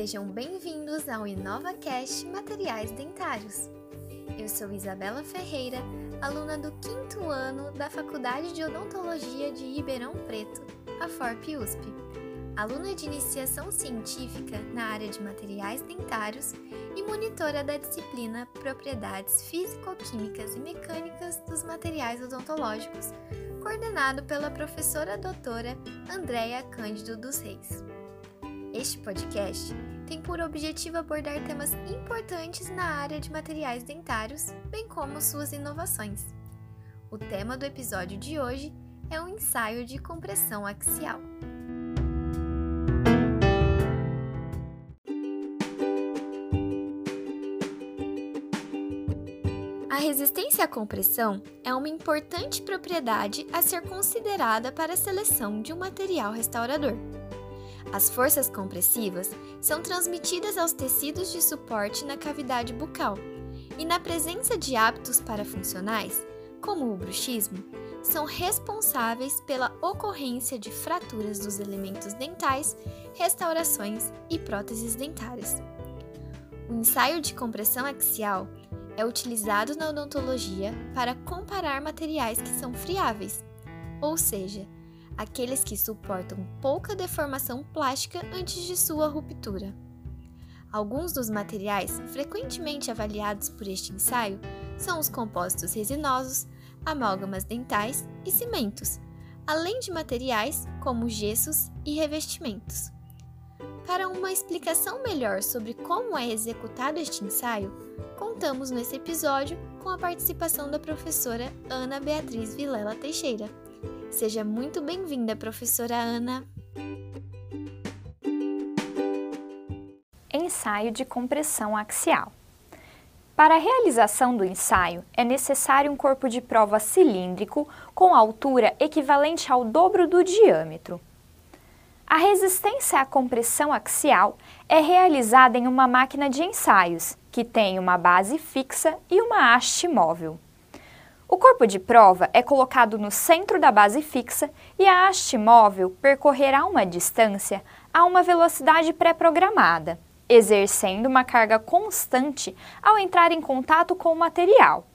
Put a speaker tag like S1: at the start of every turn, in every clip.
S1: Sejam bem-vindos ao InovaCast Materiais Dentários. Eu sou Isabela Ferreira, aluna do quinto ano da Faculdade de Odontologia de Ribeirão Preto, a FORP USP, aluna de iniciação científica na área de materiais dentários e monitora da disciplina Propriedades Físico-Químicas e Mecânicas dos Materiais Odontológicos, coordenado pela professora doutora Andréia Cândido dos Reis. Este podcast tem por objetivo abordar temas importantes na área de materiais dentários, bem como suas inovações. O tema do episódio de hoje é o ensaio de compressão axial. A resistência à compressão é uma importante propriedade a ser considerada para a seleção de um material restaurador. As forças compressivas são transmitidas aos tecidos de suporte na cavidade bucal e, na presença de hábitos parafuncionais, como o bruxismo, são responsáveis pela ocorrência de fraturas dos elementos dentais, restaurações e próteses dentárias. O ensaio de compressão axial é utilizado na odontologia para comparar materiais que são friáveis, ou seja, aqueles que suportam pouca deformação plástica antes de sua ruptura. Alguns dos materiais frequentemente avaliados por este ensaio são os compósitos resinosos, amálgamas dentais e cimentos, além de materiais como gessos e revestimentos. Para uma explicação melhor sobre como é executado este ensaio, contamos nesse episódio com a participação da professora Ana Beatriz Vilela Teixeira Seja muito bem-vinda, professora Ana.
S2: Ensaio de compressão axial. Para a realização do ensaio, é necessário um corpo de prova cilíndrico com altura equivalente ao dobro do diâmetro. A resistência à compressão axial é realizada em uma máquina de ensaios, que tem uma base fixa e uma haste móvel. O corpo de prova é colocado no centro da base fixa e a haste móvel percorrerá uma distância a uma velocidade pré-programada, exercendo uma carga constante ao entrar em contato com o material.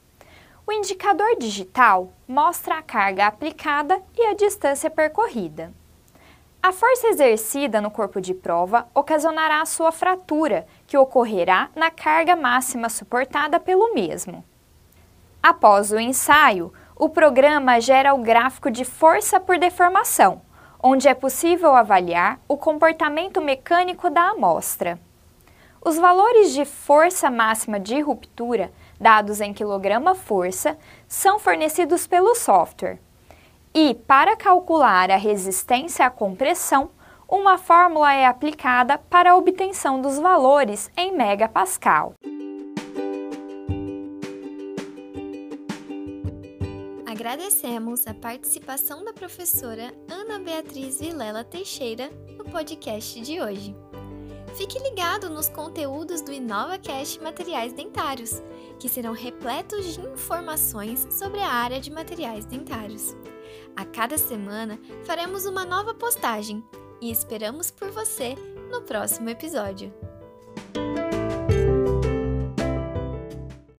S2: O indicador digital mostra a carga aplicada e a distância percorrida. A força exercida no corpo de prova ocasionará a sua fratura, que ocorrerá na carga máxima suportada pelo mesmo. Após o ensaio, o programa gera o gráfico de força por deformação, onde é possível avaliar o comportamento mecânico da amostra. Os valores de força máxima de ruptura, dados em quilograma-força, são fornecidos pelo software. E, para calcular a resistência à compressão, uma fórmula é aplicada para a obtenção dos valores em megapascal.
S1: Agradecemos a participação da professora Ana Beatriz Vilela Teixeira no podcast de hoje. Fique ligado nos conteúdos do InovaCast Materiais Dentários, que serão repletos de informações sobre a área de materiais dentários. A cada semana faremos uma nova postagem e esperamos por você no próximo episódio.